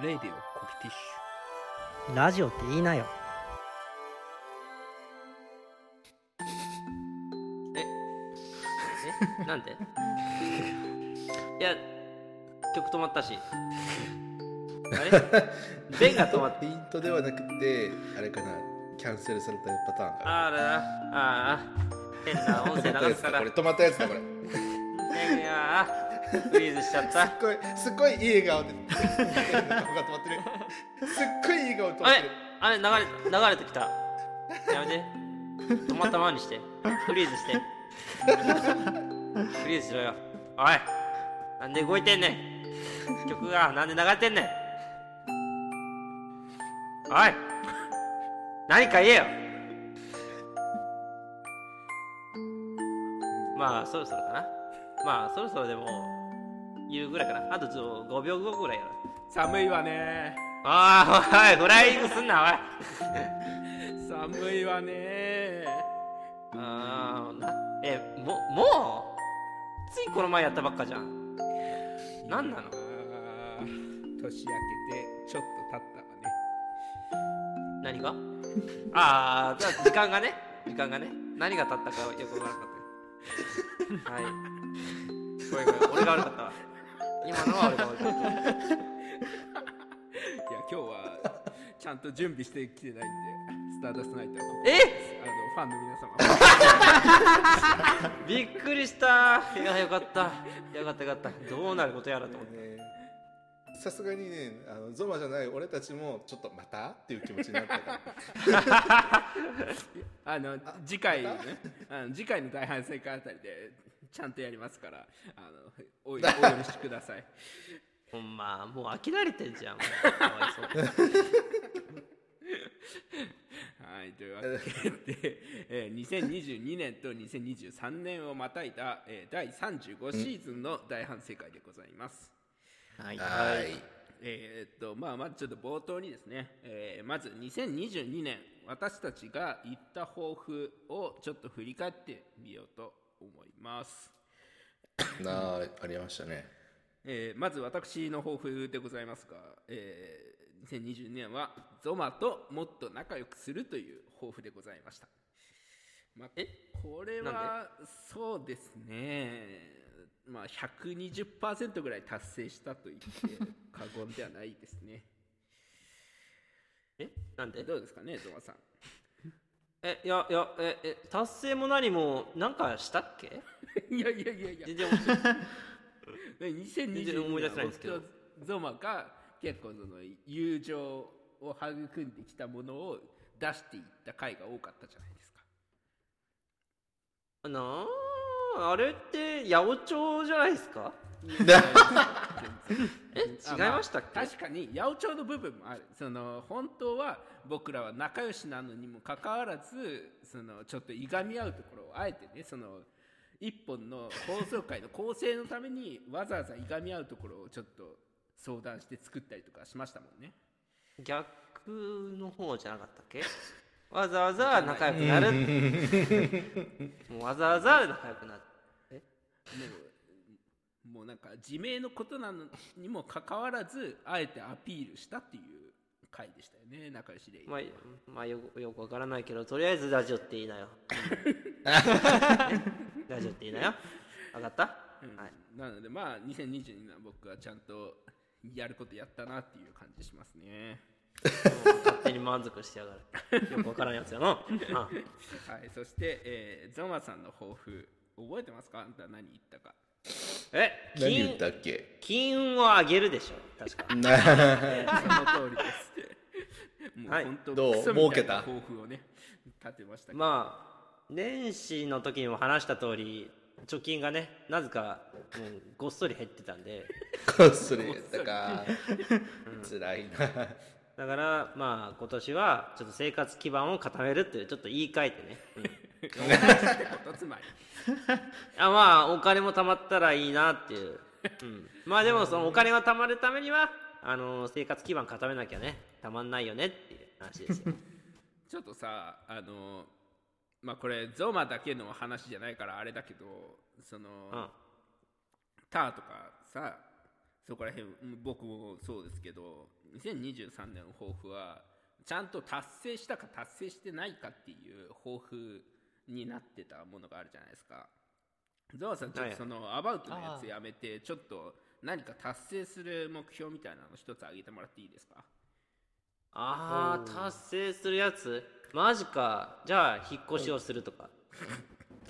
レイディオコキティッシラジオって言いなよ。え？なんで？いや曲止まったし。あれ？弁が止まっペイントではなくてあれかな？キャンセルされたパターンかな。あら。らああ変な音声流すから。これ。止まったやつだこれ。い やフリーズしちゃった？すっごいすっごいいい笑顔で 顔が止まってる。すっごいいい顔で止まあれってる。あれ流れ流れてきた？やめて。止まったままにして。フリーズして。フリーズしろよ。おい。なんで動いてんねん。曲がなんで流れてんねん。おい。何か言えよ。まあそろそろかな。まあそろそろでも言うぐらいかな。あとちょっと5秒後ぐらいやな。ュ寒いわね。ああおいフライングすんなおい。寒いわね。あー な。えももうついこの前やったばっかじゃん。なんなの？年明けてちょっと経ったわね。何が？ああじゃあ時間がね。時間がね。何が経ったかよくわからなかった。はい。ごめんごめん俺が悪かったわ今のは俺が悪かったい。や今日はちゃんと準備してきてないんでスターダストナイトはここ。え？あのファンの皆様。びっくりした。いやよかった。よかったよかった。どうなることやらと思って。ねさすがにねあのゾマじゃない俺たちもちょっとまた？っていう気持ちになったから。あの次回ね。あの次回の大反省会あたりでちゃんとやりますからあのお お許しください。ほんまもう飽きられてんじゃんもうかわいそうはい、というわけで、えー2022年と2023年をまたいだ、えー第35シーズンの大反省会でございます。はい。はい。えーっと、まあ、まずちょっと冒頭にですね、えーまず2022年、私たちが言った抱負をちょっと振り返ってみようと思います。なあありましたね。えーまず私の抱負でございますが、えー2022年はゾマともっと仲良くするという抱負でございました、まあ、えこれはそうですね。まあ120%ぐらい達成したと言って過言ではないですね。えなんで？どうですかねゾマさんえいやいやええ達成も何もなんかしたっけ？いやいやいやいや。全然思ってない。2022然思い出せないんですけど。ゾマが結構その友情を育んできたものを出していった回が多かったじゃないですか。なああれって八百長じゃないですか？え違いましたっけ確かに八百長の部分もある。その本当は僕らは仲良しなのにもかかわらずそのちょっといがみ合うところをあえてねその一本の放送回の構成のためにわざわざいがみ合うところをちょっと相談して作ったりとかしましたもんね。逆の方じゃなかったっけ？わざわざ仲良くなる。もうわざわざ仲良くなる。もうもうなんか自明のことなのにもかかわらずあえてアピールしたっていう回でしたよね仲良しで、まあ、まあ、よくよくわからないけどとりあえずラジオっていいなよ。ラジオっていいなよ。分かった、うん。はい。なのでまあ2022年は僕はちゃんとやることやったなっていう感じしますね。勝手に満足してやがる。よくわからんやつやな、あ はい。そして、えーゾマさんの抱負覚えてますか？あんた何言ったかえ何言金ったっけ？金運を上げるでしょ。確か。その通りです。もうはい。本当どう？儲けた？抱負をね立てましたまあ年始の時にも話した通り貯金がねなぜかもうごっそり減ってたんで。こっそりやったか。辛いな。だからまあ今年はちょっと生活基盤を固めるっていうちょっと言い換えてね、うん ことつまり。あまあお金も貯まったらいいなっていう、うん、まあでもそのお金が貯まるためにはあの生活基盤固めなきゃね。たまんないよねっていう話ですよ。ちょっとさあのまあこれゾマだけの話じゃないからあれだけどその、うん。ターとかさそこら辺うん僕もそうですけど2023年の抱負はちゃんと達成したか達成してないかっていう抱負になってたものがあるじゃないですか。ゾウさんちょっとそのアバウトのやつやめてちょっと何か達成する目標みたいなの一つ挙げてもらっていいですか？あー達成するやつ？マジか。じゃあ引っ越しをするとか。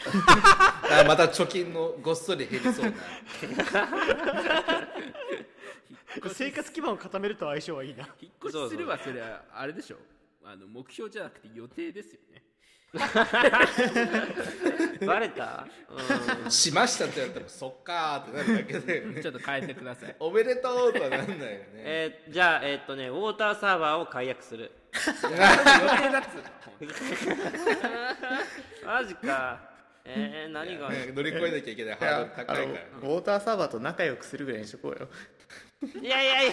あまた貯金のごっそり減りそうな。生活基盤を固めると相性はいいな。引っ越しするはそれはあれでしょ。あの目標じゃなくて予定ですよね バレた？うん。しましたってやったらそっかーってなるだけだよねちょっと変えてください。おめでとうとはなんないよね。えーじゃあえーっとねウォーターサーバーを解約する。予定だっつ。マジか。えー、何が？ね乗り越えなきゃいけないハードル高いから。ウォーターサーバーと仲良くするぐらいにしとこうよいやいやいや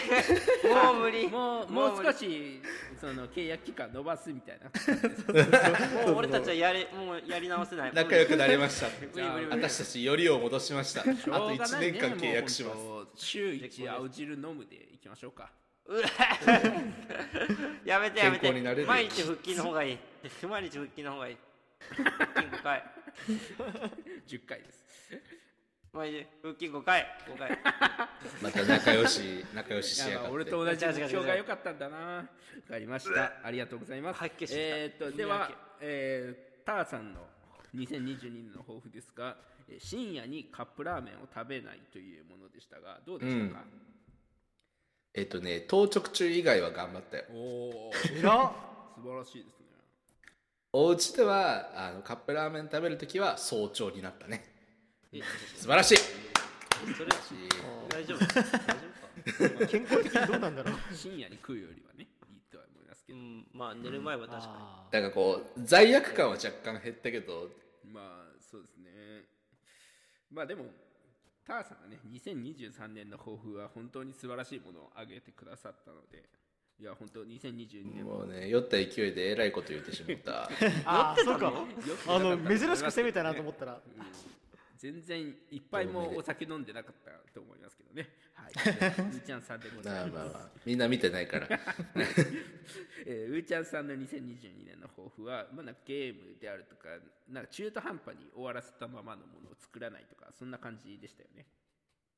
もう無理。もうもう少しその契約期間伸ばすみたいな。もう俺たちはやりもうやり直せない。仲良くなりました。私たちよりを戻しました。あとしょうが1ないね。年間契約します。週一青汁飲むでいきましょうか。やめてやめて。毎日腹筋の方がいい。毎日腹筋の方がいい。腹筋5回10回です毎日腹筋5回5回また仲良し仲良ししいやがって。俺と同じ目標が良かったんだな。わかりました。ありがとうございます。吐き気してきた。えーっとでは、えー、ターさんの2022年の抱負ですがえー深夜にカップラーメンを食べないというものでしたがどうでしたか、えっとね当直中以外は頑張ったよ。おおえら素晴らしいですね。お家ではあのカップラーメン食べるときは早朝になったね。え素晴らしい。それ大丈夫？大丈夫か？健康的にどうなんだろう。深夜に食うよりはねいいとは思いますけど、うんまあ寝る前は確かあだからこう罪悪感は若干減ったけど。まあそうですね。まあでもターさんがね2023年の抱負は本当に素晴らしいものを挙げてくださったので。いや本当2022年も。うね酔った勢いでえらいこと言ってしまった。ー あーそうか。あの珍しく攻めたなと思ったら。うん全然一杯もお酒飲んでなかったと思いますけどね。はい。うーちゃんさんでござまあいます。まあまあみんな見てないから。えーうーちゃんさんの2022年の抱負は、まあ、なんかゲームであるとかなんか中途半端に終わらせたままのものを作らないとかそんな感じでしたよね。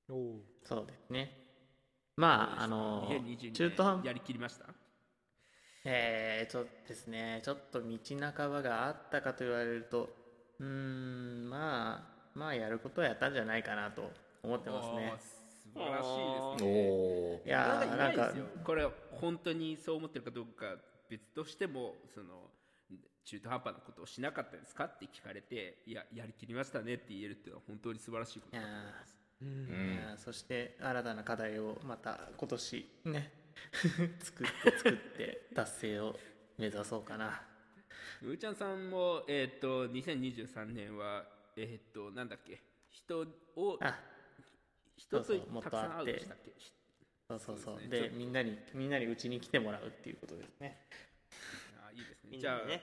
おおそうですね。まああの2022中途半年やりきりました？えー、ちょっとですね。ちょっと道半ばがあったかと言われるとうーんまあまあやることはやったんじゃないかなと思ってますね。素晴らしいですおね。おいやなんかこれ本当にそう思ってるかどうか別としてもその中途半端なことをしなかったですかって聞かれていややりきりましたねって言えるっていうのは本当に素晴らしいこといやだと思います。うんそして新たな課題をまた今年ね 作って作って達成を目指そうかな。うーちゃんさんもえっ、と2023年はえっ、となんだっけ？人をあ人とたとくさん会う会って。でしたっけ？そうそうそう。そうですね。でみんなにみんなにうちに来てもらうっていうことですね。あいいですね。じゃあね。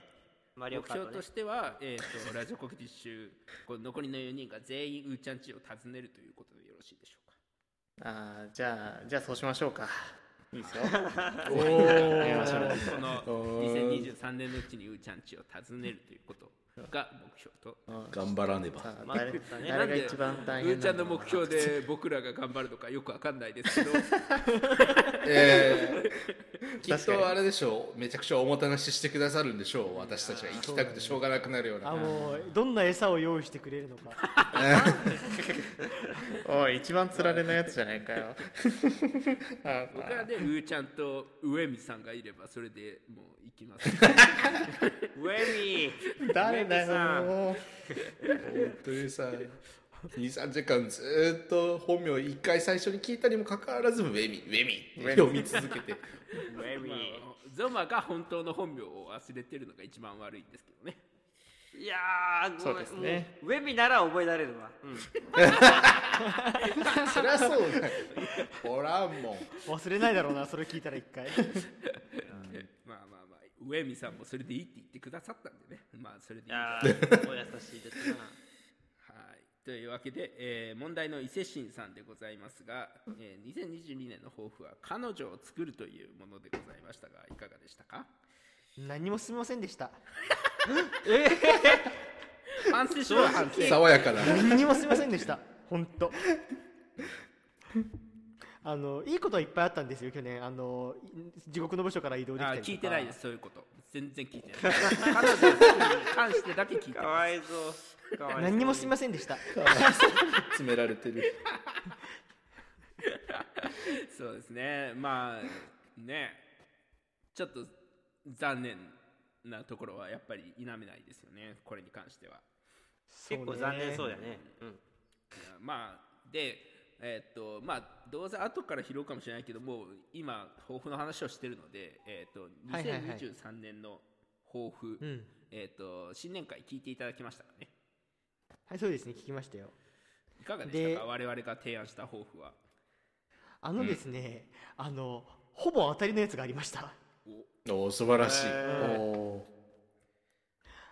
目標としては、えー、とラジオ国実習この残りの4人が全員うーちゃん家を訪ねるということでよろしいでしょうか？あーじゃあじゃあそうしましょうか。いいですよ。おやりましょう。ー。この2023年のうちにうーちゃん家を訪ねるということが目標と。うん。頑張らねば。まあ誰ね誰が一番大変うーちゃんの目標で僕らが頑張るのかよくわかんないですけど。えー、きっとあれでしょう。めちゃくちゃおもてなししてくださるんでしょう。私たちが行きたくてしょうがなくなるような。あもうどんな餌を用意してくれるのか。おい一番つられのやつじゃないかよ。あ僕はねうーちゃんと上見さんがいればそれでもう行きます。ウェミー誰ださんよ本当にさ23時間ずーっと本名一回最初に聞いたにもかかわらずウェミウェミって読み続けて。ウェミ。まーあゾマが本当の本名を忘れてるのが一番悪いんですけどね。いやそうですね。ウェミなら覚えられるわ、うん、そりゃそうだよ。ほらもん。忘れないだろうなそれ聞いたら一回上見さんもそれでいいって言ってくださったんでね。まあそれでいいいやんじゃないーお優しいですなはい。というわけで、えー問題の伊勢神さんでございますが、えー2022年の抱負は彼女を作るというものでございましたがいかがでしたか？何もすみませんでした。反省しろよ反省。爽やかな。何にもすみませんでした。本当あのいいことはいっぱいあったんですよ去年。あのい地獄の部署から移動できあたりとか。聞いてないですそういうこと。全然聞いてない。彼女に関してだけ聞いてかまわいそう。かわいそう。何にもすみませんでした。詰められてる。す そうですね。まあね。ちょっと残念なところはやっぱり否めないですよね。これに関しては。結構残念そうだね。うん。まあでえーっとまあどうせ後から拾うかもしれないけどもう今抱負の話をしてるので、えーっとはいはいはい。2023年の抱負、うん。えーっと新年会聞いていただきましたかね。はいそうですね聞きましたよ。いかがでしたか？で我々が提案した抱負は。あのですね、あのほぼ当たりのやつがありました。おお素晴らしい、へー。お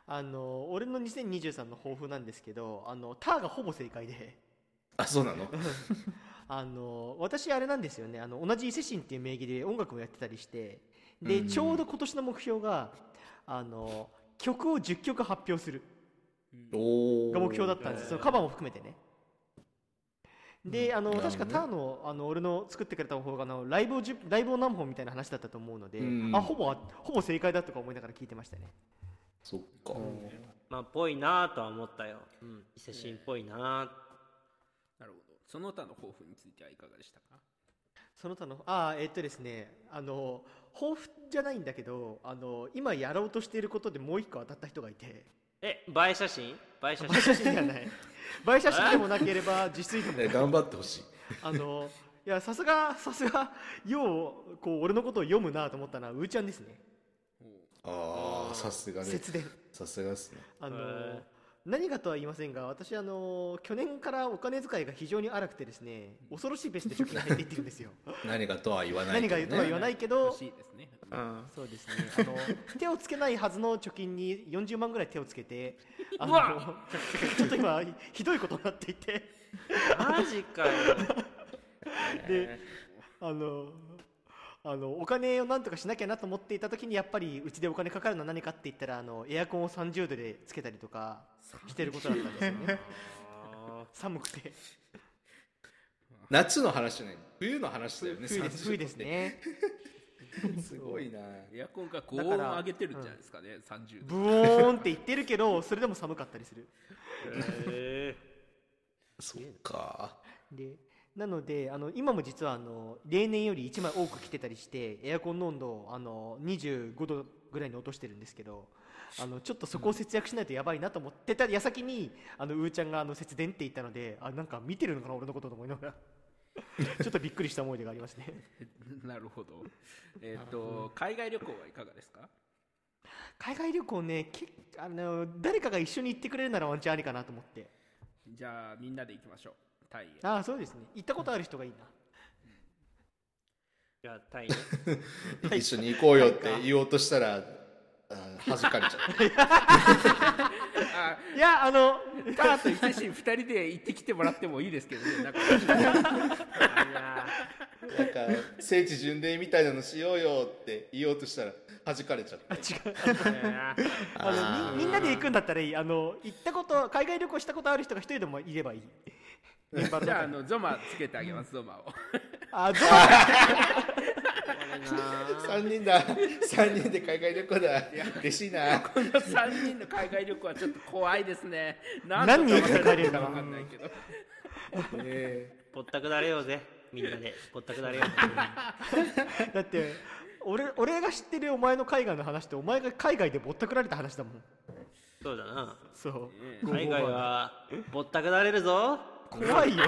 あの俺の2023の抱負なんですけどあのターがほぼ正解であそうなの？あの私あれなんですよね。あの同じ伊勢神っていう名義で音楽もやってたりして。で、うんちょうど今年の目標があの曲を10曲発表する。が目標だったんですそのカバーも含めてね。であの確かターのあの俺の作ってくれた方があのライブをじゅライブを何本みたいな話だったと思うので、うんあほぼほぼ正解だとか思いながら聞いてましたね。そっか、まあぽいなとは思ったよ。うん。伊勢神っぽいななるほど。その他の抱負についてはいかがでしたか？その他の？あーえっとですね。あの抱負じゃないんだけどあの今やろうとしていることでもう一個当たった人がいて。え映え写真？映え写映え真写真ではない。映え写真でもなければ実炊でもないね頑張ってほしい。あのいやさすがさすがようこう俺のことを読むなと思ったのはうーちゃんですね。ああさすがね。節電。さすがですね。あのへー何がとは言いませんが私あの去年からお金遣いが非常に荒くてですね恐ろしいペースで貯金が減っていってるんですよ。何がとは言わないね。がとは言わないけど欲しいですね。うん。そうですね。あの 手をつけないはずの貯金に40万ぐらい手をつけてあうのわ ちょっと今ひどいことになっていて。マジかよ。であのあのお金をなんとかしなきゃなと思っていた時にやっぱりうちでお金かかるのは何かって言ったらあのエアコンを30度でつけたりとかしてることだったんですよね。あ寒くて。夏の話じゃない。冬の話だよね冬です冬ですね30 すごいな。エアコンが高温上げてるんじゃないですかね、30度。ブオーンって言ってるけどそれでも寒かったりする。ー。へそっか。でなのであの今も実はあの例年より1枚多く着てたりしてエアコンの温度をあの25度ぐらいに落としてるんですけどあのちょっとそこを節約しないとやばいなと思ってた矢先にあのうーちゃんがあの節電って言ったのであなんか見てるのかな俺のことと思いながら。ちょっとびっくりした思い出がありますね。なるほど。えっ、と海外旅行はいかがですか？海外旅行ねけあの誰かが一緒に行ってくれるならワンチャンありかなと思って。じゃあみんなで行きましょうタイへああそうですね。行ったことある人がいいな。じゃあタイね。一緒に行こうよって言おうとしたらあ弾かれちゃったあいやあのターと伊勢神2人で行ってきてもらってもいいですけどね。なんかなんか聖地巡礼みたいなのしようよって言おうとしたら弾かれちゃった違う。あのみみんなで行くんだったらいい。あの行ったこと海外旅行したことある人が一人でもいればいいじゃああのゾマつけてあげますゾマを。あゾ3 人だ。3人で海外旅行だ。嬉しいな。この3人の海外旅行はちょっと怖いですね。何何人で帰れるかな分かんないけど。ぼったくだれようぜみんなで。ぼったくだれよう。だって俺俺が知ってるお前の海外の話ってお前が海外でぼったくられた話だもん。そうだな。そう。海外はぼったくだれるぞ怖いよ。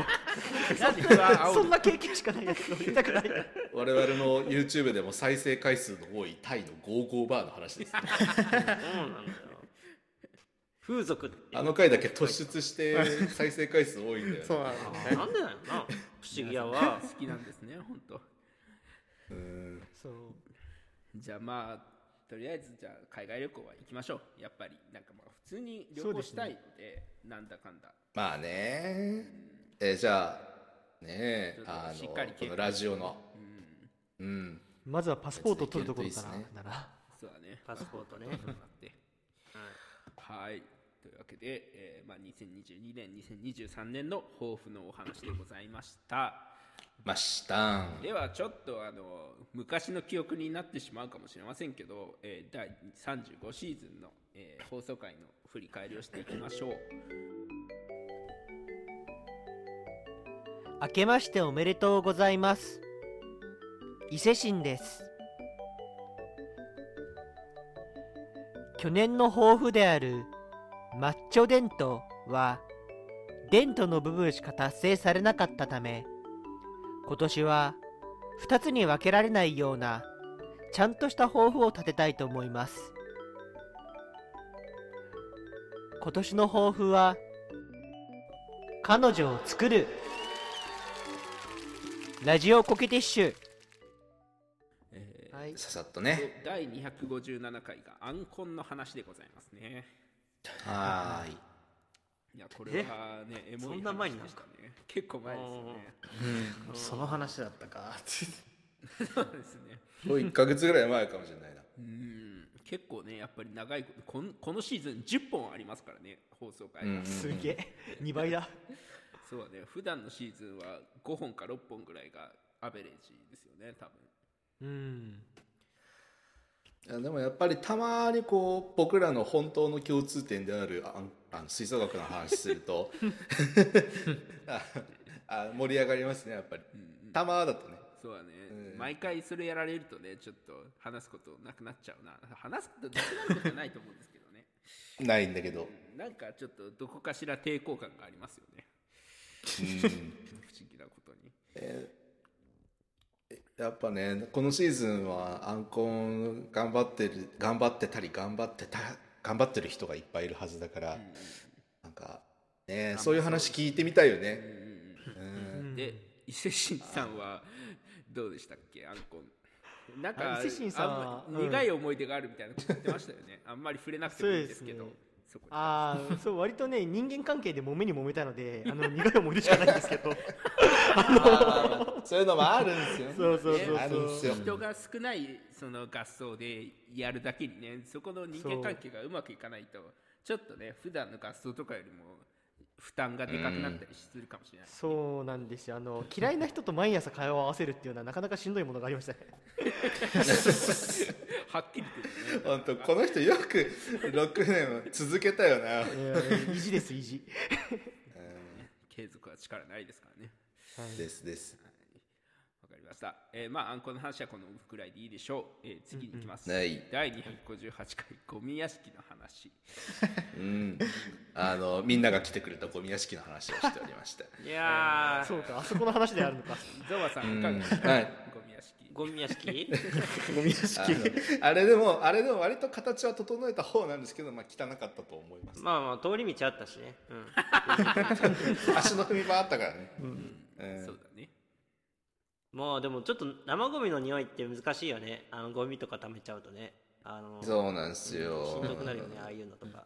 そんな経験しかないやつ乗りたくない。よ我々の YouTube でも再生回数の多いタイのゴーゴーバーの話です、ね、そうなんだよ。風俗あの回だけ突出して再生回数多いんだよ、ね、そうなのあなんでだよ。な不思議やわ。好きなんですね本当うん。そう。じゃあまあとりあえずじゃあ海外旅行は行きましょう。やっぱりなんかまあ普通に旅行したいのでなんだかんだ。まあね。えーじゃあねえちょっとあしっかり計画のこのラジオの。うん。まずはパスポートを取るところから別にだなそうだね。パスポートね。はい。というわけで、えーまあ、2022年2023年の抱負のお話でございました。ましたん。ではちょっとあの昔の記憶になってしまうかもしれませんけど、えー第35シーズンの、えー放送回の振り返りをしていきましょう。明けましておめでとうございます。伊勢神です。去年の抱負であるマッチョデントはデントの部分しか達成されなかったため今年は2つに分けられないようなちゃんとした抱負を立てたいと思います。今年の抱負は彼女を作る。ラジオコケティッシュ、えはい、ささっとね。第257回がアンコンの話でございますね。はーい。いやこれはねエモいそんな前にしたね結構前ですよねその話だったか。そうですね。もう1か月ぐらい前かもしれないな。うん結構ねやっぱり長いことこのシーズン10本ありますからね放送回が、うんすげえ。2倍だ。そうだね。普段のシーズンは5本か6本ぐらいがアベレージですよね多分。うん。いやでもやっぱりたまにこう僕らの本当の共通点であるあんあの吹奏楽の話すると。ああ盛り上がりますねやっぱり、たまだとねそうだね、うん毎回それやられるとねちょっと話すことなくなっちゃうな。話すことなくなることはないと思うんですけどね。ないんだけど、なんかちょっとどこかしら抵抗感がありますよね。うん。不思議なことに。やっぱねこのシーズンはアンコン頑張ってる頑張ってたり頑張ってた頑張ってる人がいっぱいいるはずだから、なんかねそういう話聞いてみたいよね、うん。で伊勢神さんはどうでしたっけ？アンコンなんかあ伊勢神さん苦い思い出があるみたいなこと言ってましたよね、あんまり触れなくてもいいんですけど。そうですね。そこにああ そう割とね人間関係で揉めに揉めたのであの苦い思い出しかないんですけど。そういうのもあるんですよそうそうそう人が少ないその合奏でやるだけにねそこの人間関係がうまくいかないとちょっとね普段の合奏とかよりも負担がでかくなったりするかもしれない、そうなんです。よあの嫌いな人と毎朝会話を合わせるっていうのはなかなかしんどいものがありましたね。はっきりとね。本当この人よく6年続けたよな、意地です意地 継続は力ないですからね。ですですました、えーまああんこの話はこのくらいでいいでしょう、えー次に行きます、はい。第258回ゴミ屋敷の話。うん。あのみんなが来てくれたゴミ屋敷の話をしておりました いやー。そうか。あそこの話であるのか。ゾワさんいかがですか、うんはい。ゴミ屋敷。ゴミ屋敷？ゴミ屋敷。あれでもあれでも割と形は整えた方なんですけど、まあ、汚かったと思います。まあまあ通り道あったしね、うん、足の踏み場あったからね、うん。そうだねまあでもちょっと生ゴミの匂いって難しいよね。あのゴミとか溜めちゃうとね。あのそうなんですしよんどくなるよねああいうのとか、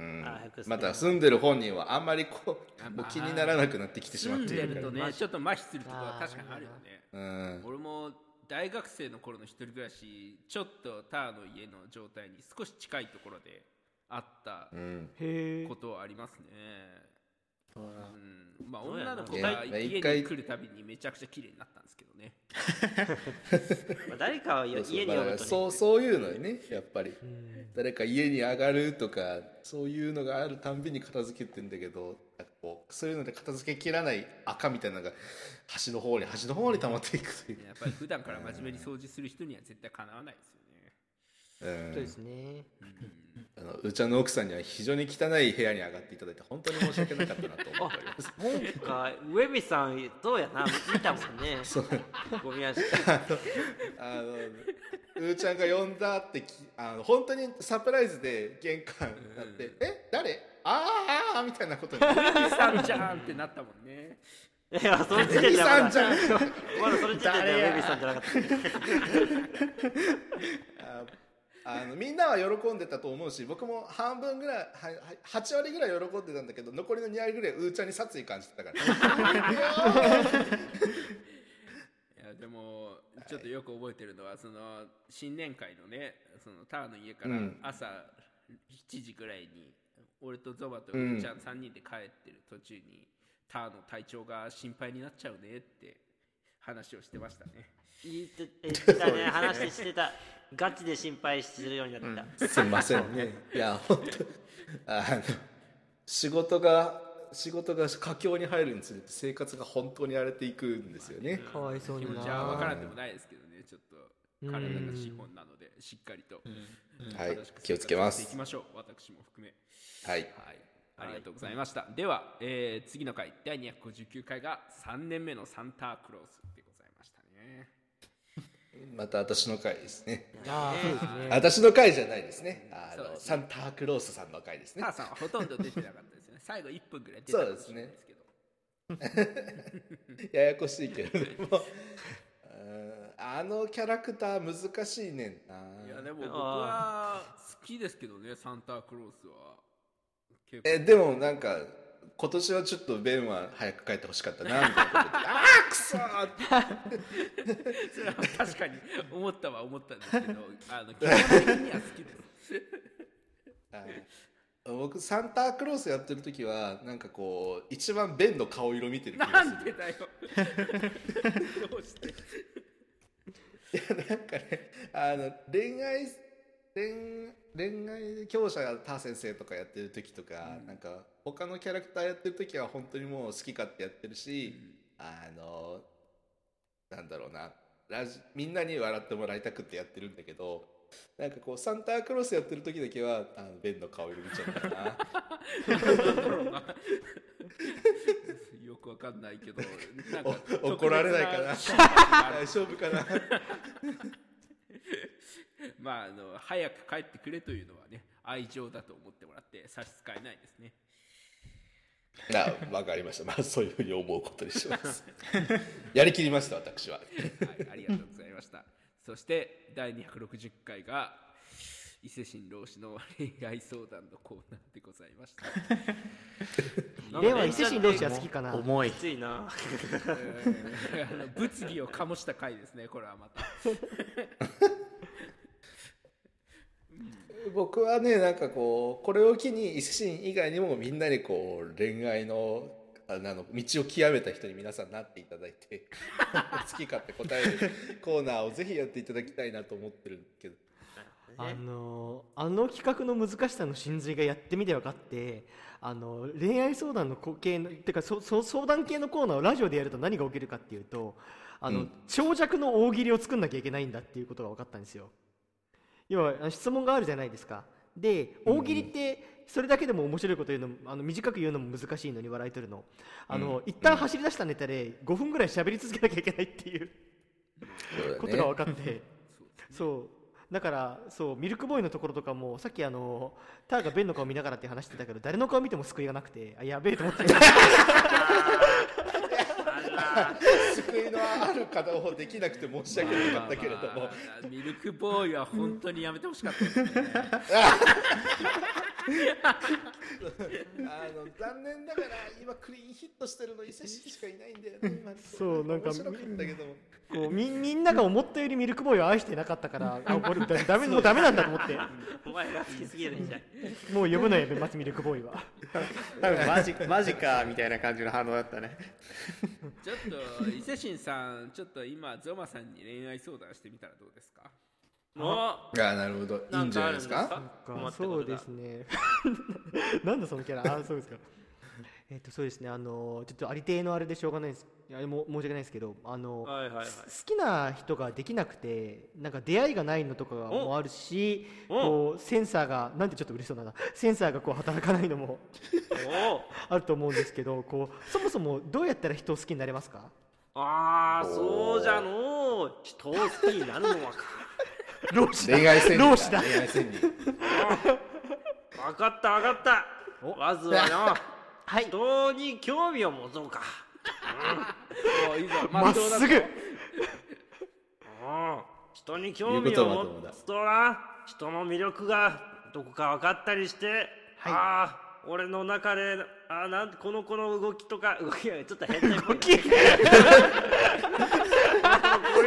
うん。あまた住んでる本人はあんまりこうあもう気にならなくなってきてしま住んっているから。でるとねちょっと麻痺するとこは確かにあるよね。うん。俺も大学生の頃の一人暮らしちょっとターの家の状態に少し近いところであったうん。へえことはありますねうん。まあ女の子がね家に来るたびにめちゃくちゃ綺麗になったんですけどね。まあ、誰かは家に呼ぶと、ね、そうそういうのよねやっぱり。誰か家に上がるとかそういうのがあるたんびに片付けてんだけどなんかこうそういうので片付けきらない赤みたいなのが端の方に端の方に溜まっていくという、やっぱり普段から真面目に掃除する人には絶対かなわないですよそうですねあのうちの奥さんには非常に汚い部屋に上がっていただいて本当に申し訳なかったなと思っております。そうかウェビさんそうやな見たもんねそうゴミ屋敷あのうーちゃんが呼んだってきあの本当にサプライズで玄関になって「え誰？あーあー」みたいなことに。おじさんじゃんってなったもんね。いやその時「エビ点さんじゃん!」まだその時点ではウェビさんじゃなかった ああのみんなは喜んでたと思うし僕も半分ぐらいはは8割ぐらい喜んでたんだけど残りの2割ぐらいうーちゃんに殺意感じてたからいやでもちょっとよく覚えてるのはその新年会のねそのターの家からうん。朝7時ぐらいに俺とゾバとうーちゃん3人で帰ってる途中にターの体調が心配になっちゃうねって話をしてましたね。言って言ってたね。話してた。ガチで心配するようになってた、すみませんね。いや本当あの仕事が仕事が佳境に入るにつれて生活が本当に荒れていくんですよね。かわいそうにな。気持ちは分からんでもないですけどね。ちょっとうん体が資本なのでしっかりとはい。気をつけま生活していすきましょう。私も含め。はい。はい、ありがとうございました。では、えー次の回、第259回が3年目のサンタクロースね。また私の回ですね。ああそうですね。私の回じゃないですね。あのサンタクロースさんの回ですね。さんはほとんど出てなかったですよね。最後1分ぐらい出たかもしれないですけど。ややこしいけれどあのキャラクター難しいねんな。いや、でも僕は好きですけどね、サンタクロースは。えでもなんか今年はちょっとベンは早く帰ってほしかったなみたいなことで。ああくそーって。それは確かに思ったは思ったんですけど、あの基本的には好きです。はい。僕サンタクロースやってる時はなんかこう一番ベンの顔色見てる気がする。なんでだよ。どうしていやなんかねあの恋愛恋恋愛教者がター先生とかやってる時とか、なんか他のキャラクターやってる時は本当にもう好き勝手やってるし、あのなんだろうな。ラジみんなに笑ってもらいたくってやってるんだけどなんかこうサンタクロースやってる時だけはあのベンの顔色見ちゃうんだな。よくわかんないけど、怒られないかな。大丈夫かな。まあ、あの早く帰ってくれというのはね愛情だと思ってもらって差し支えないですねあわかりました。まあそういうふうに思うことにします。やりきりました私は。はいありがとうございました。そして第260回が伊勢神老師の恋愛相談のコーナーでございました。では伊勢神老師は好きかな。重い。きつい。な物議を醸した回ですねこれはまた 僕はねなんかこうこれを機に伊勢神以外にもみんなにこう恋愛のあの道を極めた人に皆さんなっていただいて 好き勝手答えるコーナーをぜひやっていただきたいなと思ってるけど。あのあの企画の難しさの真髄がやってみて分かってあの恋愛相談のこ系のてかそそ相談系のコーナーをラジオでやると何が起きるかっていうとあの、うん。長尺の大喜利を作んなきゃいけないんだっていうことが分かったんですよ要は質問があるじゃないですか。で大喜利ってそれだけでも面白いこと言うのもあの短く言うのも難しいのに笑い取るの。あの、一旦走り出したネタで5分ぐらい喋り続けなきゃいけないっていうことが分かって。そうだからそうミルクボーイのところとかもさっきあのターがベンの顔見ながらって話してたけど誰の顔見ても救いがなくてあやべえと思って 救いのある方をできなくて申し訳なかったけれども。まあまあミルクボーイは本当にやめてほしかったですね あの残念ながら今クリーンヒットしてるの伊勢神しかいないんだよね今そうなんか面白かったけども。こうみみんなが思ったよりミルクボーイを愛してなかったからあこれだダメもうダメなんだと思って。お前が好きすぎるんじゃん。もう呼ぶなよ松ミルクボーイは。多分マジマジかみたいな感じの反応だったね。ちょっと伊勢神さんちょっと今ゾマさんに恋愛相談してみたらどうですか？もああなるほど。いいんじゃないですか？そうですね。なんだそのキャラ？あそうですか。えっとそうですね。あのちょっとありていのあれでしょうがないです。いやも申し訳ないですけどあの、はいはいはい。好きな人ができなくてなんか出会いがないのとかもあるしおこうセンサーがなんてちょっと嬉しそうだな。センサーがこう働かないのも あると思うんですけどこうそもそもどうやったら人を好きになれますか？ああそうじゃのう人を好きになるのはか老子だ。恋愛戦老子だ。恋愛戦に分かった分かった。まずはな はい。人に興味を持とうか。おいいぞまっすぐ。うん。人に興味を持つとな人の魅力がどこか分かったりして、はい。ああ俺の中であーなんてこの子の動きとか動きがちょっと変態っぽい。動き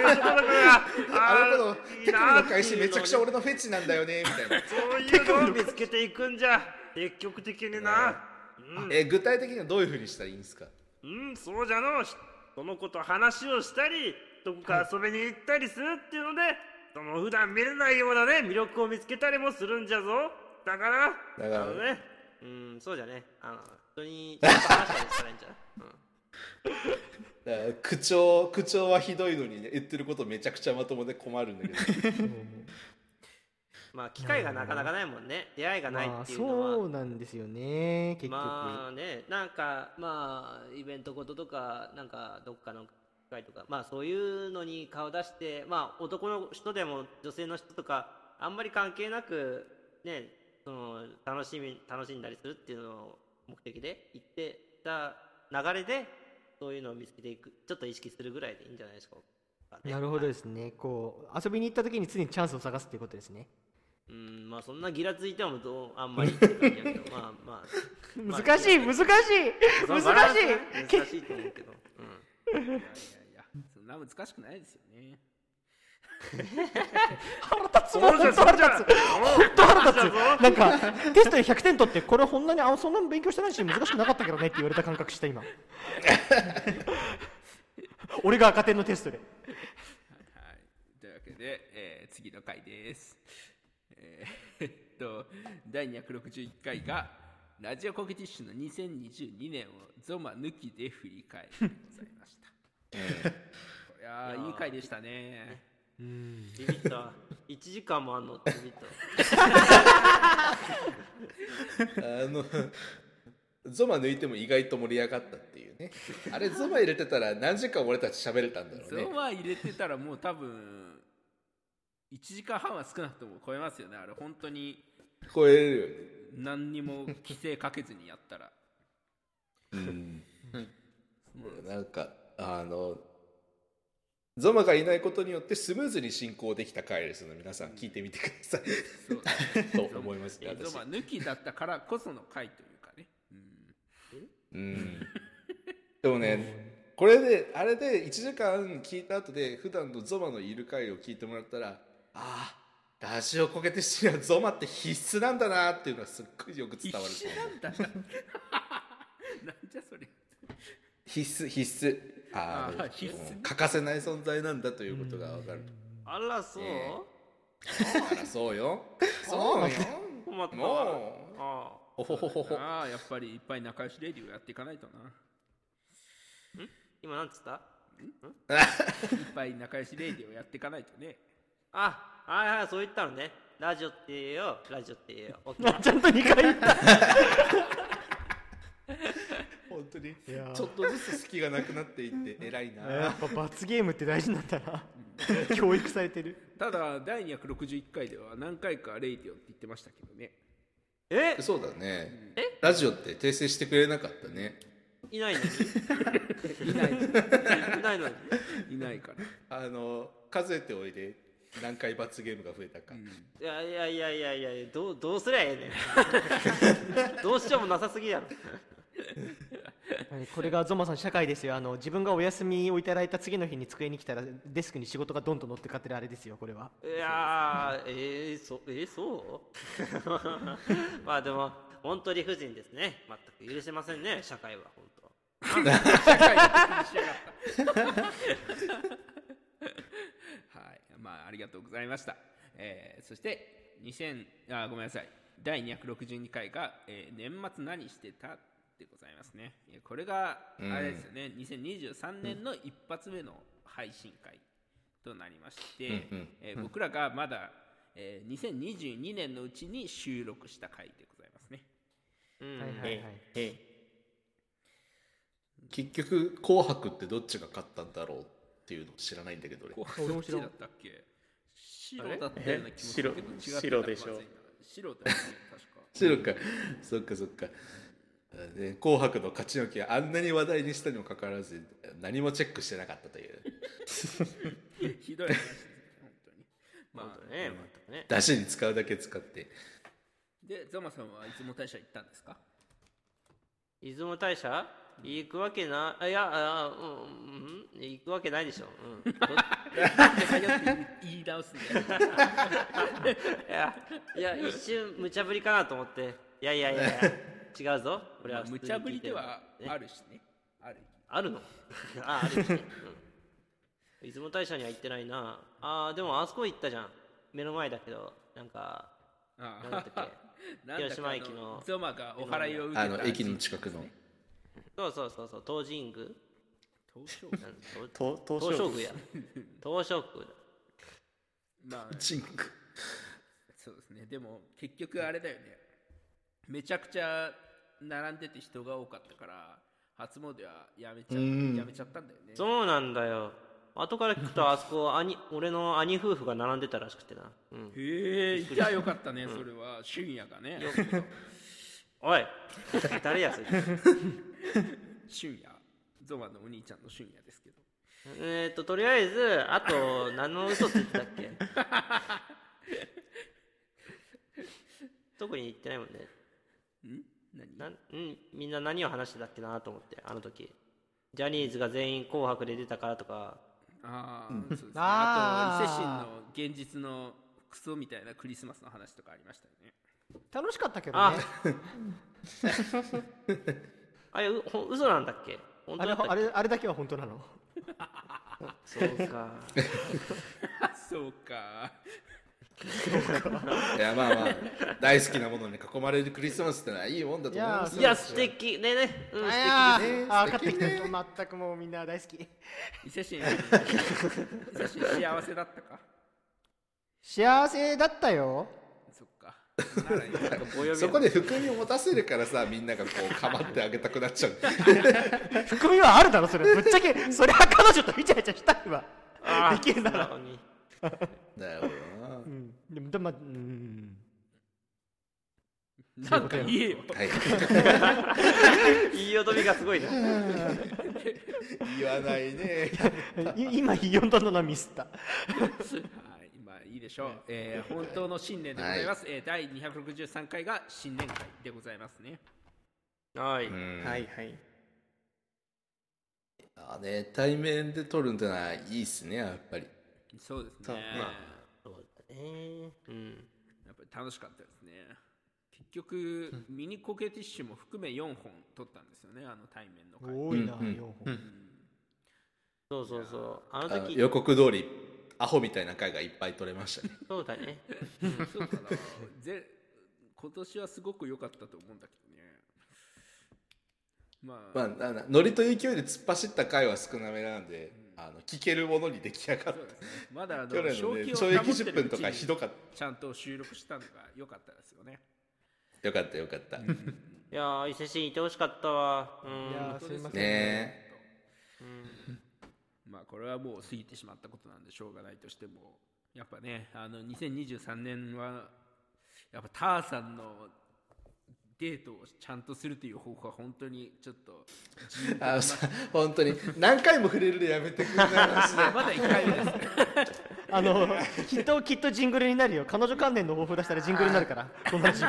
こういうところがああの子のーいい手首なーってののをめちゃくちゃ俺のフェチなんだよねみたいな。そういうのを見つけていくんじゃ。積極的にな、うんえ具体的にはどういうふうにしたらいいんですか？うん、そうじゃの。ひその子と話をしたりどこか遊びに行ったりするっていうので、その普段見れないようなね魅力を見つけたりもするんじゃぞ。だからだから。あのね。うんそうじゃね。あの人に ちょっと話したりしたらいいんじゃうん口調口調はひどいのに、ね、言ってることめちゃくちゃまともで困るんだけど。まあ機会がなかなかないもんね。出会いがないまあっていうのは、そうなんですよね結局、まあねなんかまあイベントごととかなんかどっかの会とかまあそういうのに顔出してまあ男の人でも女性の人とかあんまり関係なくねその楽しみ楽しんだりするっていうのを目的で行ってた流れでそういうのを見つけていくちょっと意識するぐらいでいいんじゃないですか、ねなるほどですね。こう遊びに行った時に常にチャンスを探すっていうことですね。うんまあそんなギラついてもどうあんまりって感じやけどまあ まあ。難しい難しい難しい。難しいと思うけど、うん。いやいやいやそんな難しくないですよね腹立つもん本当腹立つ。本当腹立つ。なんかテストで100点取ってこれこんなにあそんなに勉強してないし難しくなかったけどねって言われた感覚した今。俺が赤点のテストで。はい、というわけで、えー次の回です。えーえっと、第261回が、ラジオコケティッシュの2022年をゾマ抜きで振り返りでございました。こりゃあいい回でしたね。ビビった。1時間もあんの？ってビビった。あのゾマ抜いても意外と盛り上がったっていうね。あれゾマ入れてたら何時間俺たち喋れたんだろうね。ゾマ入れてたらもう多分、1時間半は少なくとも超えますよね。あれ本当に超えれるよね。何にも規制かけずにやったら。うんなんかあのゾマがいないことによってスムーズに進行できた回ですので皆さん聞いてみてください。そう。と思いますゾマ抜きだったからこその回というかね。うん。うん。でもねこれであれで1時間聞いた後で普段のゾマのいる回を聞いてもらったらああラジオコケティッシュにはゾマって必須なんだなっていうのはすっごいよく伝わる必死なんだ。な なんじゃそれ。必須必須あのあ必須うん欠かせない存在なんだということが分かる。あらそう、え あらそうよ。そうよ。困ったもう。あほほほほほ。ああやっぱりいっぱい仲良しレディをやっていかないとな。あ今なんつった？いっぱい仲良しレディをやっていかないとね。あはいはいそう言ったのね。ラジオって言えよラジオって言えよ。ちゃんと2回言った本当に。やー。ちょっとずつ隙がなくなっていって偉いな。やっぱ罰ゲームって大事なんだな。教育されてる。ただ第261回では何回かレイディオって言ってましたけどね。え？そうだね。ラジオって訂正してくれなかったね。いないのに？いないいないのに？いないから、あの数えておいで。何回罰ゲームが増えたか、いやいやいやいやいやどうどうすりゃええねん。どうしようもなさすぎやろ。はいこれがゾマさん社会ですよ。あの自分がお休みをいただいた次の日に机に来たらデスクに仕事がどんどん乗ってかってるあれですよこれは。いやーえー、そえー、そう。まあでも本当理不尽ですね。全く許せませんね社会は本当。はい。まあありがとうございました、えーそして2000あごめんなさい。第262回が、えー年末何してた?」でございますね。いやこれがうんあれですよね、2023年の一発目の配信会となりまして、うんうんえー僕らがまだ、えー2022年のうちに収録した回でございますね。うん。はいはいはい。え結局「紅白」ってどっちが勝ったんだろうっていうのを知らないんだけど俺。こ俺も知らんどっちだったっけ？白だったような気もすえるけど違ってたら白でしょ。白だよね確か。白か。そっかそっかで紅白の勝ち抜きはあんなに話題にしたにもかかわらず何もチェックしてなかったという。ひどい話ですね本当に。まあね全くね。出汁に使うだけ使って。でゾマさんは出雲大社行ったんですか？出雲大社？行くわけな、あいや、あうん、うん、行くわけないでしょ。うん。ど言い直すんだよ。いや、いや、一瞬無茶ぶりかなと思って。いやいやいやいや、違うぞ。俺は普通に無茶ぶりではあるしね。あるあるの？あ、あるしね。うん。出雲大社には行ってないな。あー、でもあそこ行ったじゃん。目の前だけど、なんか、あなんだったっけ？なんだか広島駅の。ゾマがお祓いを受けたあの駅の近くの。そうそうそうそう、東神宮。東照なん東と東照宮。や。東照宮だ。まあ。そうですね。でも結局あれだよねめちゃくちゃ並んでて人が多かったから初詣はやめちゃうんやめちゃったんだよねそうなんだよ。後から聞くと、あそこ、兄、俺の兄夫婦が並んでたらしくてな。うん。へえじゃあよかったねそれは俊也がねおい誰やそれ。俊也ゾマのお兄ちゃんの俊也ですけどえっと、とりあえず、あと、何の嘘ついてたっけ？特に言ってないもんね。ん？何？なん？うん、みんな何を話してたっけなと思って、あの時。ジャニーズが全員紅白で出たからとか、ああ、そうですね。あと、伊勢神の現実のクソみたいなクリスマスの話とかありましたよね。楽しかったけどあね。あ。れ、う嘘なんだっけ？本あれ当だあれあれだけは本当なの。そうか。そうか。いやまあまあ大好きなものに囲まれるクリスマスってのはいいもんだと思いますよ。いや、素敵。ねね。うん、素敵です。あねーあー素敵分かってきた全くもうみんな大好き。伊勢神、伊勢神幸せだったか？幸せだったよ。そっか。そこで含みを持たせるからさみんながこう構ってあげたくなっちゃう。含みはあるだろそれ。ぶっちゃけそれは彼女とイチャイチャしたいわ。できるなら素直にだよなうんでもでもうん なんか言えよ。はい 言いよどみがすごいな。言わないねい今読んだのはミスったはい、まあいいでしょう。えー本当の新年でございます。えー第263回が新年会でございますね。はい。うんはいはいあね対面で撮るんってのはいいっすねやっぱりそうですそうね。まあ、そうだね。うん。やっぱり楽しかったですね。結局、ミニコケティッシュも含め4本取ったんですよね、あの対面の会。多いなうんうん4本そうそうそう。あの時、あの予告通りアホみたいな回がいっぱい撮れましたね そうだね。そうかな。ぜ今年はすごく良かったと思うんだけどね。まあ、まあななノリと勢いで突っ走った回は少なめなんで、あの聞けるものに出来上がっそうですね。まだあの 去年のね正気を懲役10保ってる分とかひどかっちゃんと収録したのが良かったですよね。たよかったよかった、いやー、伊勢神いてほしかったわ。うん。いやーすいませんねまあこれはもう過ぎてしまったことなんでしょうがないとしてもやっぱねあの2023年はやっぱターさんのデートをちゃんとするという方法は本当にちょっとあのさ本当に。何回も触れるでやめてくれない話で。まだ1回目ですあのきっときっとジングルになるよ。彼女関連の抱負出したらジングルになるから。この話。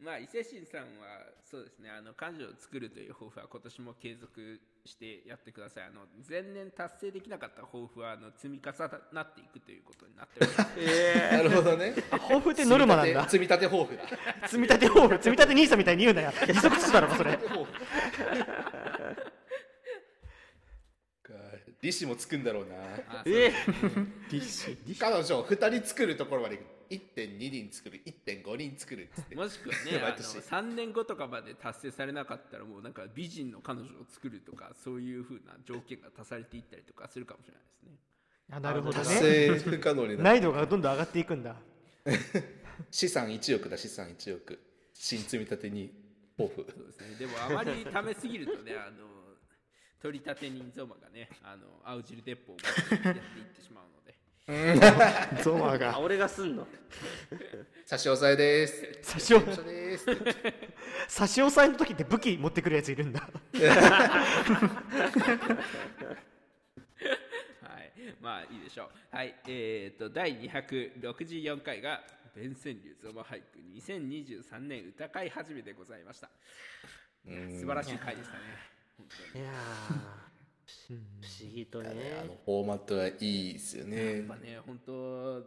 まあ伊勢神さんはそうですね。あの彼女を作るという抱負は今年も継続してやってください。あの前年達成できなかった抱負はあの積み重なっていくということになっております。えなるほどね。抱負ってノルマなんだ。積み立て積み立て抱負だ。積み立て抱負。積み立て NISA みたいに言うなよ。持続すだろそ れ。利子もつくんだろうな。あー、え彼女を2人作るところまで1.2人作る1.5人作るっつって。もしくはね あの毎年。3年後とかまで達成されなかったらもうなんか美人の彼女を作るとかそういうふうな条件が足されていったりとかするかもしれないですね。あなるほど達ね。成不可能になる。難易度がどんどん上がっていくんだ。資産1億だ資産1億。新積み立てに抱負そうですね。でもあまり貯めすぎるとねあの取り立て人ゾマがねあの青汁鉄砲をやっていってしまうので。ー、ゾマが。あ俺がすんの？差し押さえです。差し押一緒です。差し押さえの時って武器持ってくるやついるんだ。はい。まあいいででしょう。はい。えー、と第264回が弁川流ゾマ俳句。2023年歌会始めでございました。素晴らしい回でしたね。いやー不思議とあのねフォーマットがいいですよね。やっぱね本当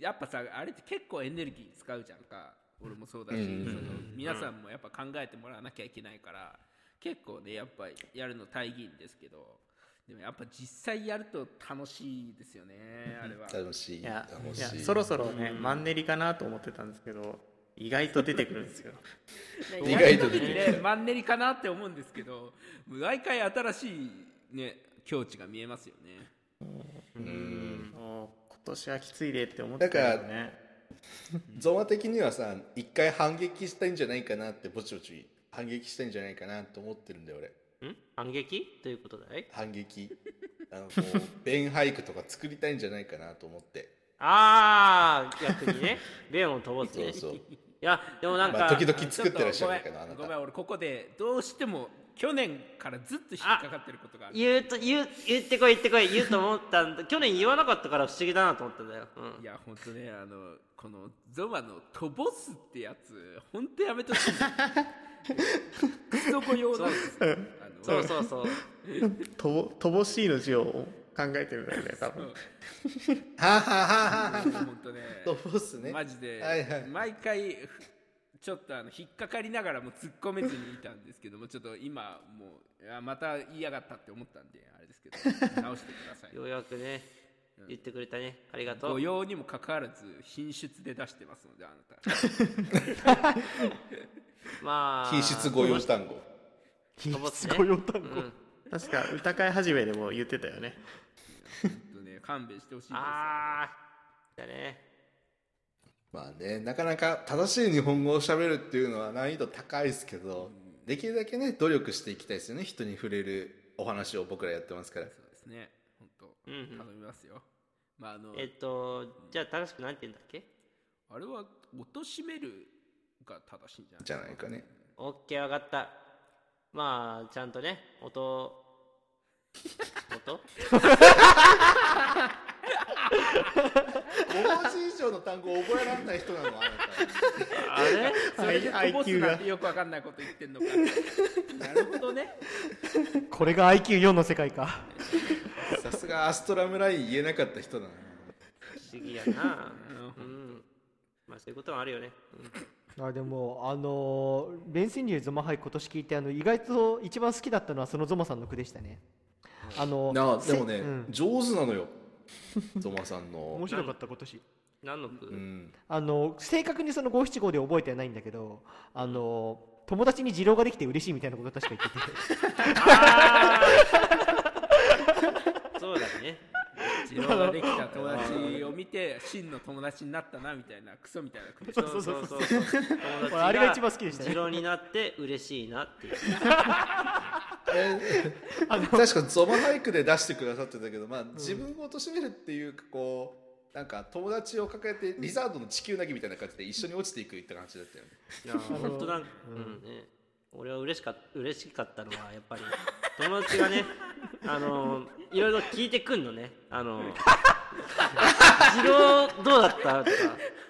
やっぱさあれって結構エネルギー使うじゃんか。俺もそうだし、うんその皆さんもやっぱ考えてもらわなきゃいけないから。結構ねやっぱやるの大義ですけど。でもやっぱ実際やると楽しいですよねあれは。楽しいいや楽しい。いやそろそろね、マンネリかなと思ってたんですけど意外と出てくるんですよ。意外と出てくる。ねマンネリかなって思うんですけど毎回新しいね境地が見えますよね。うん。もう今年はきついでって思ってたけどねゾマ的にはさ一回反撃したいんじゃないかなってぼちぼち反撃したいんじゃないかなと思ってるんだよ俺。ん？反撃？ということだい？反撃。あのこう 弁俳句とか作りたいんじゃないかなと思って。ああ逆にね。弁を飛ばすね。そうそういやでもなんか、まあ時々作ってらっしゃるけどあなごめんごめんた俺ここでどうしても去年からずっと引っかかってることがある言うと言う言ってこい言ってこい言うと思ったんだ。去年言わなかったから不思議だなと思ったんだよ、うん。いや本当ねあのこのゾマの「飛ぼす」ってやつ本当やめてほしい。クソ語用なんですよ。あのそう。そうそうと ぼ乏しいの字を考えてるんだよね多分。はあはあはあは。本当ね。あそうっすね。マジで、はいはい。毎回ふちょっとあの引っかかりながらも突っ込めずにいたんですけどもちょっと今もういやまた言いやがったって思ったんであれですけど。直してください。ようやくね言ってくれたね。ありがとう。御用にもかかわらず品質で出してますのであなた。まあ品質御用単語。飛ばすね。すごい単語、うん確か歌会始めでも言ってたよね。ね勘弁してほしいですああだね。まあねなかなか正しい日本語を喋るっていうのは難易度高いですけどできるだけね努力していきたいですよね。人に触れるお話を僕らやってますから。そうですね。本当うんうん頼みますよ、まああのえっとじゃあ正しくなんて言うんだっけ？あれは貶めるが正しいんじゃない？じゃないかね。オッケー分かったまあちゃんとね音音？5文字以上の単語を覚えられない人なのあなあれ？それでなんてよくわかんないこと言ってんのか。なるほどね。これが IQ4 の世界か。たさすがアストラムライン言えなかった人だな。不思議やな。うん。まあそういうことはあるよね、あでもあのーベンセンリューゾマハイ今年聞いてあの意外と一番好きだったのはそのゾマさんの句でしたね。あのなあでもね、せうん。上手なのよ。ゾマさんの。面白かった今年。何の句、うん。あの正確にその五七五で覚えてはないんだけどあの友達に二郎ができて嬉しいみたいなこと確か言ってて 自分ができた友達を見て真の友達になったなみたいなクソみたいな句そうそうそうそう。友達俺あれが一番好きでしたね。次郎になって嬉しいなっていう。え 確かゾマ俳句で出してくださってたけど、まあ、自分を貶めるっていうかこうなんか友達を抱えてリザードの地球なぎみたいな感じで一緒に落ちていくって感じだったよね。いや本当なん。うんね俺は嬉しかった嬉しかったのはやっぱり 友達がねあのいろいろ聞いてくんのねあの「次郎どうだった?」とか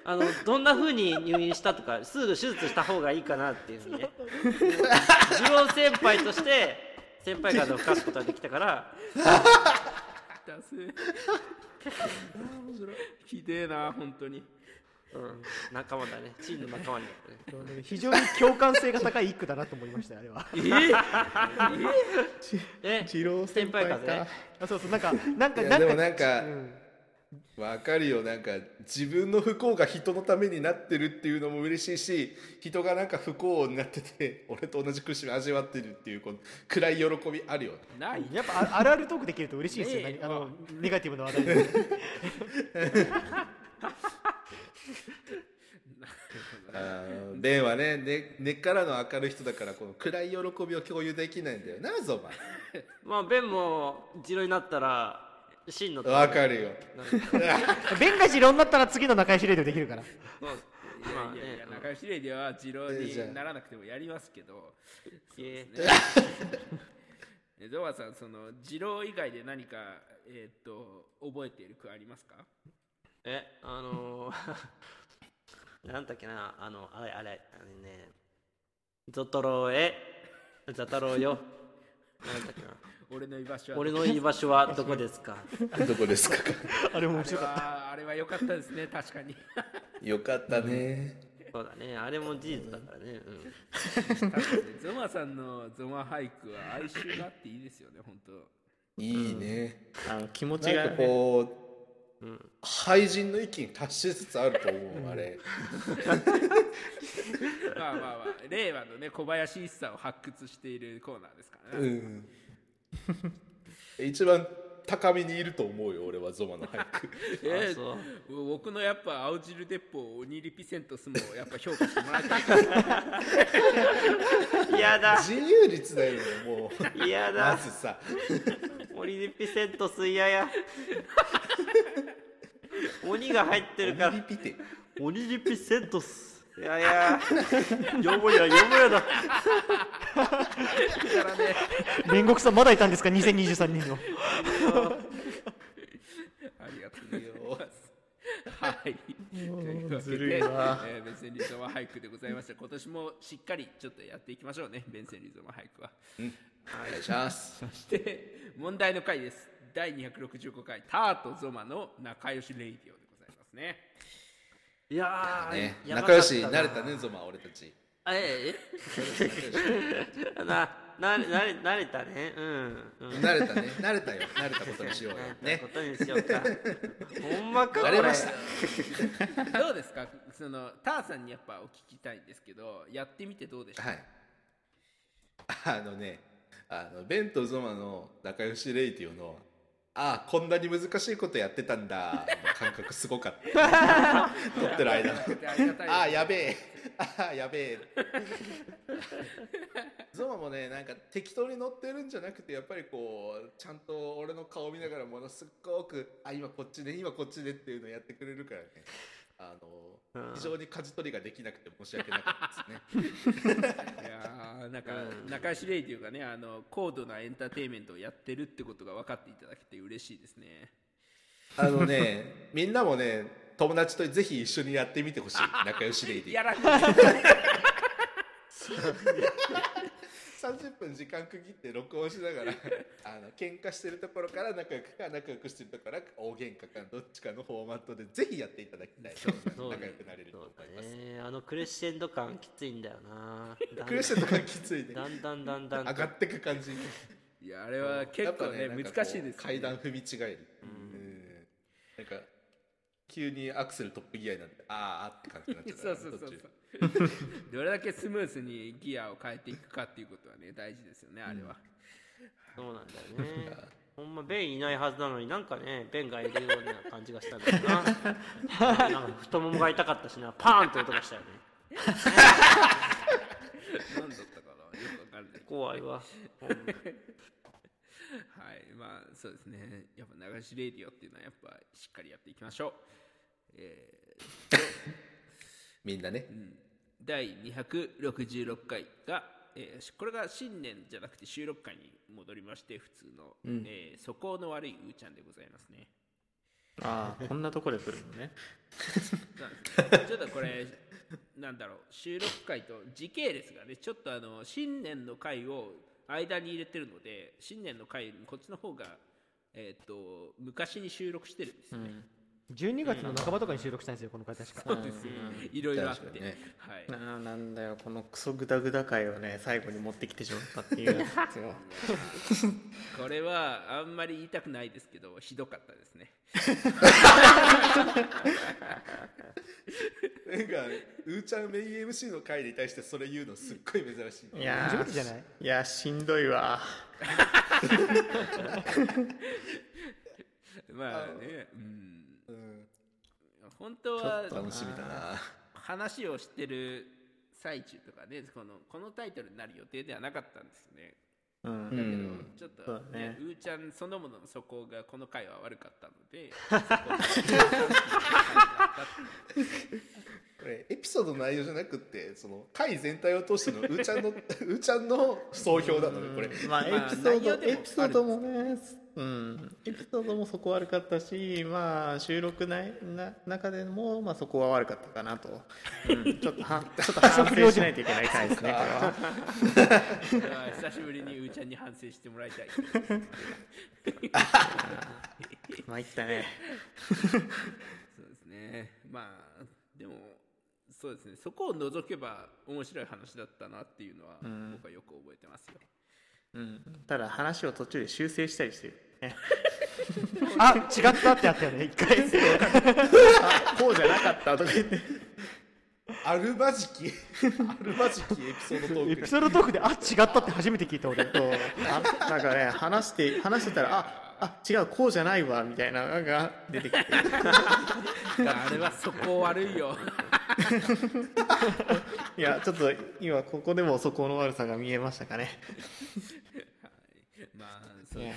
あの「どんな風に入院した?」とかすぐ手術した方がいいかなっていうふうにね次郎先輩として先輩方を吹かすことができたから ひでえな本当にうん、仲間だね。チームの仲間になったね非常に共感性が高い一句だなと思いましたよあれは。え二郎 先輩か。先輩風あそうそうなんかなんかなんかでもなんかうん。わかるよ。なんか自分の不幸が人のためになってるっていうのも嬉しいし人がなんか不幸になってて 俺と同じ苦しみ味わってるっていうこの暗い喜びあるよね。ない。やっぱああるあるトークできると嬉しいですよ、ねあのネガティブな話題であーベンはね根根っからの明るい人だからこの暗い喜びを共有できないんだよなゾマ まあベンも次郎になったら真のわかるよ。ベン が次郎になったら次の仲良しレディオできるから。まあまあいやいやね仲良しレディは二郎えじゃあ。にならなくてもやりますけど。いえ。えゾマさんその二郎以外で何かえーっと覚えている句ありますか？えあのー、なんだっけなあのあれあれあれねゾトロへザタロウよ。なんだっけな。俺の居場所は。俺の居場所はどこですか？どこですか？あれもあれ面白かったはあれは良かったですね確かに。よかったね。そうだね。あれも事実だからね。うん。ゾマさんのゾマ俳句は哀愁があっていいですよね本当。いいね、あの気持ちなんかがねこう、廃人の域に達しつつあると思う、あれ。まあまあまあ令和のね小林一茶を発掘しているコーナーですからうね、ん。一番高みにいると思うよ俺はゾマの俳句。えあそう。僕のやっぱ青汁鉄砲鬼リピセントスもやっぱ評価してもらいたい。嫌だ。自由率だよもう。嫌まだずさ。オリピセントス嫌や鬼が入ってるから。リピテ鬼リピセントスいやいや。よもやよもやだ。煉獄さんまだいたんですか？2023年の。ありがとうございます。はい。というわえいわー、ベンセンリゾマ俳句でございました。今年もしっかりちょっとやっていきましょうねベンセンリゾマ俳句はお願いしますそして問題の回です第265回タートゾマの仲良しレイディオでございますね。いやーね。や仲良しになれたねゾマ俺たち。あええ。なななれ慣れたね。うん、うん、慣れたね。慣れたよ。慣れたことにしようよ。ね。ねことにしようか。ほんまかこれ。慣れました。どうですか？そのターさんにやっぱお聞きたいんですけどやってみてどうでした？はい。あのねあのベンとゾマの仲良しレイディオのああこんなに難しいことやってたんだの感覚すごかった。撮ってる間。のあやべえ。ああやべえ。ゾマもねなんか適当に乗ってるんじゃなくてやっぱりこうちゃんと俺の顔見ながらものすっごくあ今こっちで今こっちでっていうのをやってくれるからねあの、うん非常に舵取りができなくて申し訳なかったですね。いやーなんか仲良しレイディオがねあの高度なエンターテインメントをやってるってことが分かっていただけて嬉しいですね。あのね みんなもね友達とぜひ一緒にやってみてほしい。仲良しレイディオ やら30分時間区切って録音しながら あの喧嘩してるところから仲良くか仲良くしてるところから大喧嘩かどっちかのフォーマットでぜひやっていただきたい。そう仲良くなれると思います、ね。あのクレッシェンド感きついんだよな。だんクレッシェンドがきついね。だんだんだんだん上がってく感じ。いやあれは結構ねやっぱなんかこう難しいです、ね、階段踏み違える急にアクセルトップギアになってあーあって感じになっちゃったそうそうそう途中。そ うどれだけスムーズにギアを変えていくかっていうことはね大事ですよねあれは、そうなんだよね。ほんまベンいないはずなのになんかねベンがいるような感じがしたんだよな。なんか太ももが痛かったしな。パーンって音がしたよね。何だったかな？よくわかんない。怖いわ はいまあそうですね。やっぱ流しレディオっていうのはやっぱしっかりやっていきましょう。え みんなね。ーうん。第266回が、えーしこれが新年じゃなくて収録回に戻りまして普通の、えー素行の悪いうーちゃんでございますね。ああこんなとこで来るのね。ちょっとこれなんだろう。収録回と時系列がねちょっとあの新年の回を間に入れてるので新年の回こっちの方がえっ、と昔に収録してるんですよね、12月の半ばとかに収録したんですよこの回確か。そうですよ。いろいろあって、ね。はい。あーなんだよこのクソグダグダ回をね最後に持ってきてしまったっていうやつですよ。これはあんまり言いたくないですけどひどかったですね。なんかうーちゃんメイン MC の回に対してそれ言うのすっごい珍しい。いやー初めてじゃないいやしんどいわ。まあねうんうん。本当は楽しみだな。話をしてる最中とかねこのこのタイトルになる予定ではなかったんですよね。うん。だけど、ちょっとねね。うーちゃんそのものの素行がこの回は悪かったので これエピソードの内容じゃなくってその回全体を通してのうーちゃんの うーちゃんの総評なのねこれ。まあエまあピソード、内容でもエピソードもねうん。エピソードもそこ悪かったしまあ収録ないな中でもまあそこは悪かったかなと、うん、ちょっとは ちょっと反省しないといけない回ですね。これは。まあ久しぶりにうーちゃんに反省してもらいたい。参ったね。そうですね。まあでもそうですね。そこを除けば面白い話だったなっていうのはん。僕はよく覚えてますよ、うん、ただ話を途中で修正したりしてる、ね、あ違ったってあったよね一回。あこうじゃなかったとか言って。あるまじきあるまじきエピソードトークエピソードトークであ違ったって初めて聞いた俺。あなんかね話して話してたらああ違うこうじゃないわみたいなのが出てきて。あれはそこ悪いよいやちょっと今ここでもそこの悪さが見えましたかね。まあそうね。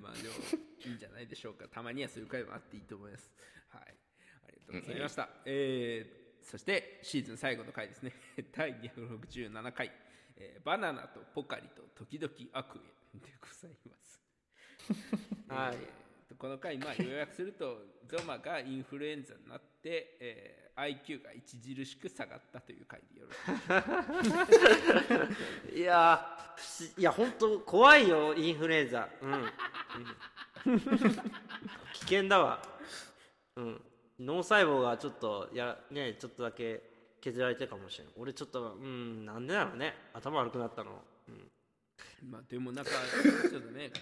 まあでもいいんじゃないでしょうか。たまにはそういう回もあっていいと思います。はい。ありがとうございました、えーそしてシーズン最後の回ですね。第267回、えーバナナとポカリと時々悪縁でございます。はい。この回、まあ、要約するとゾマがインフルエンザになって、えー IQ が著しく下がったという回でよろしい。で いやいや本当怖いよインフルエンザ。うん、うん。危険だわ。うん。脳細胞がちょっとやねちょっとだけ削られてるかもしれない俺ちょっとうんなんでなのね。頭悪くなったの、うん、まあでもなんかちょっとね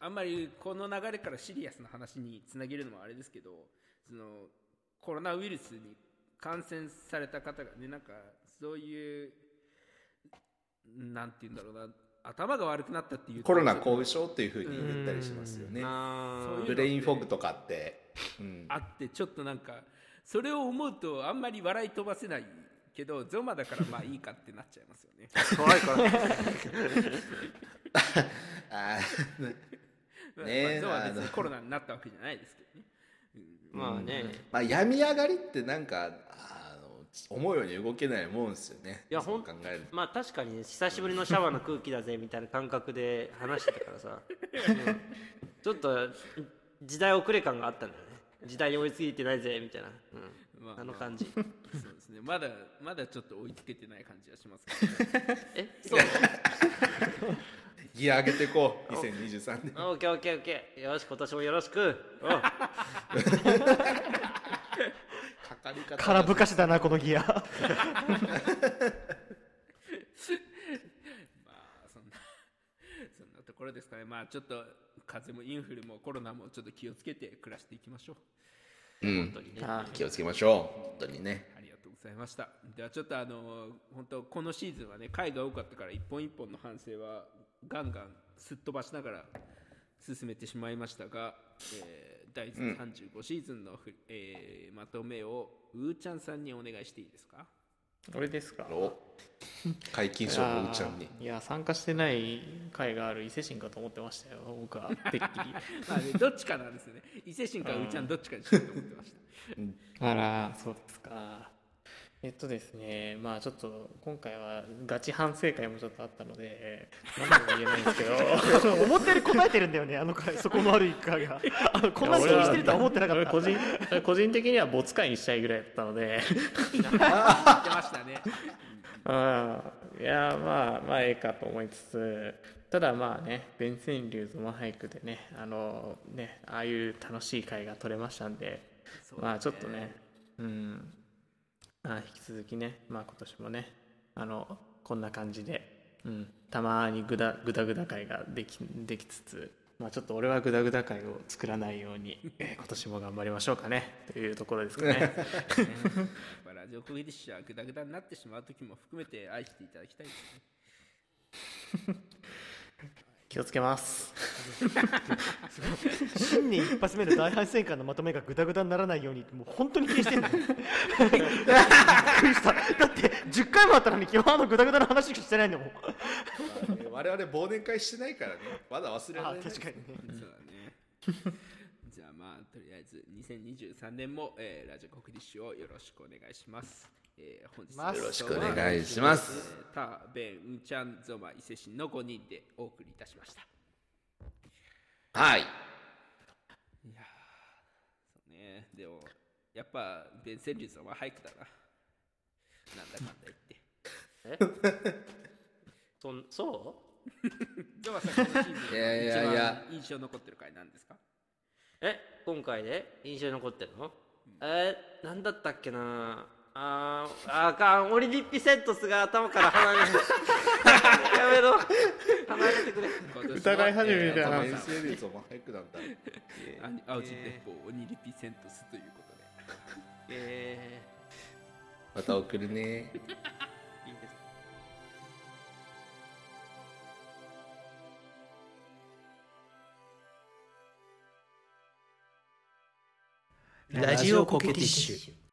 あんまりこの流れからシリアスな話につなげるのもあれですけどそのコロナウイルスに感染された方がねなんかそういうなんて言うんだろうな頭が悪くなったっていうとコロナ後遺症っていうふうに言ったりしますよね。ブレインフォグとかって、うん、あってちょっとなんかそれを思うとあんまり笑い飛ばせないけどゾマだからまあいいかってなっちゃいますよね。怖いから あー まあねえゾマは別あの。にコロナになったわけじゃないですけどねまあね、まあ病み上がりってなんかあの思うように動けないもんですよね。いやほん考えると。まあ確かに久しぶりのシャワーの空気だぜみたいな感覚で話してたからさ、うん。ちょっと時代遅れ感があったんだよね。時代に追いついてないぜみたいな、うん。まああの感じ。そうですね。まだまだちょっと追いつけてない感じはしますけど、ね、え？そうギア上げていこう。2023年。オッケーオッケーオッケー。よし今年もよろしく。かかり方。空ぶかしだなこのギア。まあそんなそんなところですかね。まあちょっと風邪もインフルもコロナもちょっと気をつけて暮らしていきましょう。うん。本当にね。あ気をつけましょう。本当にね。ありがとうございました。ではちょっとあの本当このシーズンはね回が多かったから一本一本の反省はガンガンすっ飛ばしながら進めてしまいましたが、えー第35シーズンのふ、えーまとめをうーちゃんさんにお願いしていいですか？俺ですか？お。解禁賞のうーちゃんに。いや参加してない会がある伊勢神かと思ってましたよ僕はてっきり。まあね、どっちかなんですよね。伊勢神かうーちゃんどっちかにしようと思ってました。あらそうですかえっとですねまあちょっと今回はガチ反省会もちょっとあったので何とも言えないんですけど。思ったより答えてるんだよねあの回そこの悪い回が。あのこんなに気にしてるとは思ってなかった。俺個人個人的には没会にしたいぐらいだったので。言ってましたね。ああいやまあまあええかと思いつつ。ただまあね弁川流ゾマ俳句でねあのねああいう楽しい会が取れましたんで。そうまあちょっとねうん。まあ引き続きねまあ今年もねあのこんな感じで、うん、たまにグダグダグダ会ができできつつまあちょっと俺はグダグダ会を作らないように、えー今年も頑張りましょうかねというところですかね。やっぱラジオクギリッシュはグダグダになってしまう時も含めて愛していただきたいですね気をつけます。新年一発目の大反省会のまとめがグダグダにならないようにもう本当に気にしてんだよびっくりした。だって10回もあったのに基本あのグダグダの話しかしてないんだもん。我々忘年会してないからね。まだ忘れられないあ確かにね。そうだね。じゃあままあとりあえず2023年も、えーラジオ国立をよろしくお願いします。えー本日のよろしくお願いします。えータベンウンチャンゾマ伊勢神の5人でお送りいたしました。はい。いやーそうね。でもやっぱベンセンリュさんは俳句だな。なんだかんだ言って。え？そんそう？ジョバさんこのシーズン一番印象残ってる回なんですか？え？今回で印象に残ってるの、えー、なんだったっけなあーあーかんオリリッピセントスが頭から離れるやめろ離れてくれ疑い始めたなえーメンセリーズも早くなんだアニアウジ鉄砲鬼リピセントスということで。えまた送るね、いいですラジオコケティッシュ